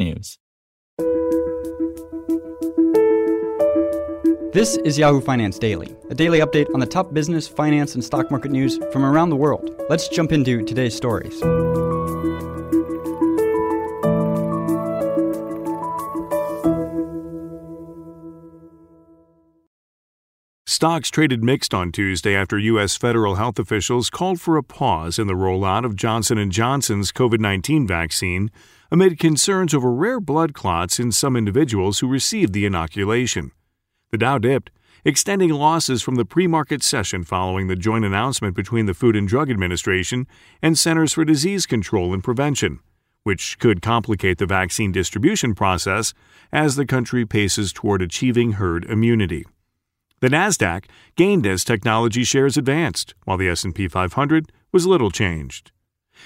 technews. This is Yahoo Finance Daily, a daily update on the top business, finance, and stock market news from around the world. Let's jump into today's stories. Stocks traded mixed on Tuesday after U.S. federal health officials called for a pause in the rollout of Johnson & Johnson's COVID-19 vaccine amid concerns over rare blood clots in some individuals who received the inoculation. The Dow dipped, extending losses from the pre-market session following the joint announcement between the Food and Drug Administration and Centers for Disease Control and Prevention, which could complicate the vaccine distribution process as the country paces toward achieving herd immunity. The Nasdaq gained as technology shares advanced, while the S&P 500 was little changed.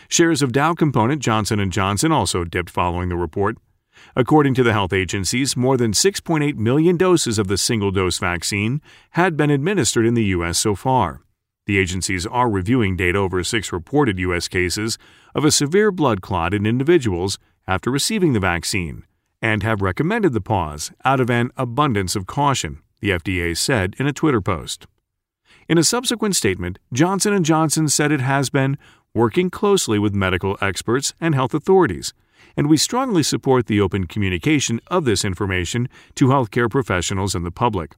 Shares of Dow component Johnson & Johnson also dipped following the report. According to the health agencies, more than 6.8 million doses of the single-dose vaccine had been administered in the US so far. The agencies are reviewing data over six reported U.S. cases of a severe blood clot in individuals after receiving the vaccine and have recommended the pause out of an abundance of caution the FDA said in a Twitter post. In a subsequent statement, Johnson & Johnson said it has been working closely with medical experts and health authorities, and we strongly support the open communication of this information to healthcare professionals and the public.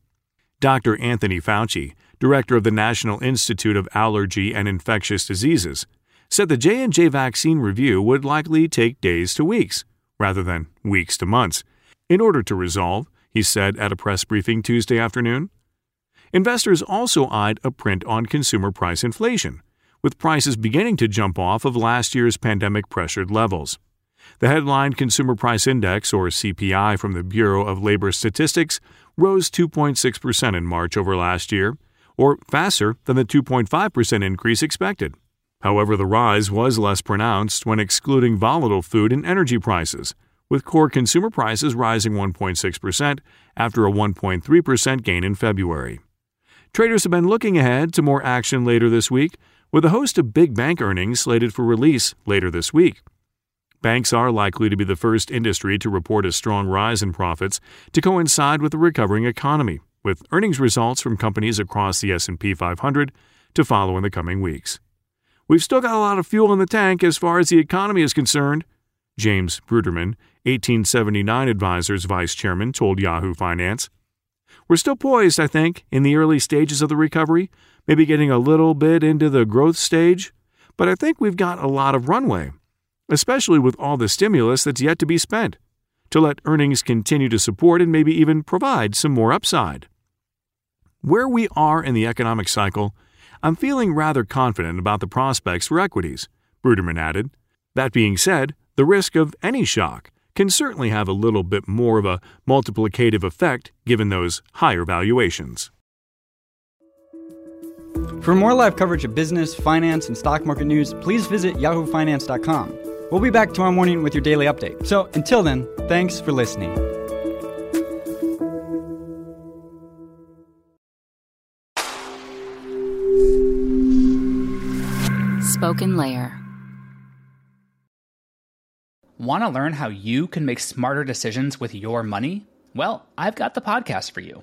Dr. Anthony Fauci, director of the National Institute of Allergy and Infectious Diseases, said the J&J vaccine review would likely take days to weeks rather than weeks to months in order to resolve he said at a press briefing Tuesday afternoon. Investors also eyed a print on consumer price inflation, with prices beginning to jump off of last year's pandemic pressured levels. The headline Consumer Price Index, or CPI, from the Bureau of Labor Statistics rose 2.6% in March over last year, or faster than the 2.5% increase expected. However, the rise was less pronounced when excluding volatile food and energy prices, with core consumer prices rising 1.6% after a 1.3% gain in February. Traders have been looking ahead to more action later this week, with a host of big bank earnings slated for release later this week. Banks are likely to be the first industry to report a strong rise in profits to coincide with a recovering economy, with earnings results from companies across the S&P 500 to follow in the coming weeks. We've still got a lot of fuel in the tank as far as the economy is concerned, James Bruderman, 1879 Advisors vice chairman, told Yahoo Finance. We're still poised, I think, in the early stages of the recovery, maybe getting a little bit into the growth stage, but I think we've got a lot of runway, especially with all the stimulus that's yet to be spent, to let earnings continue to support and maybe even provide some more upside. Where we are in the economic cycle, I'm feeling rather confident about the prospects for equities, Bruderman added. That being said, the risk of any shock can certainly have a little bit more of a multiplicative effect given those higher valuations. For more live coverage of business, finance, and stock market news, please visit yahoofinance.com. We'll be back tomorrow morning with your daily update. So until then, thanks for listening. SpokenLayer. Want to learn how you can make smarter decisions with your money? Well, I've got the podcast for you.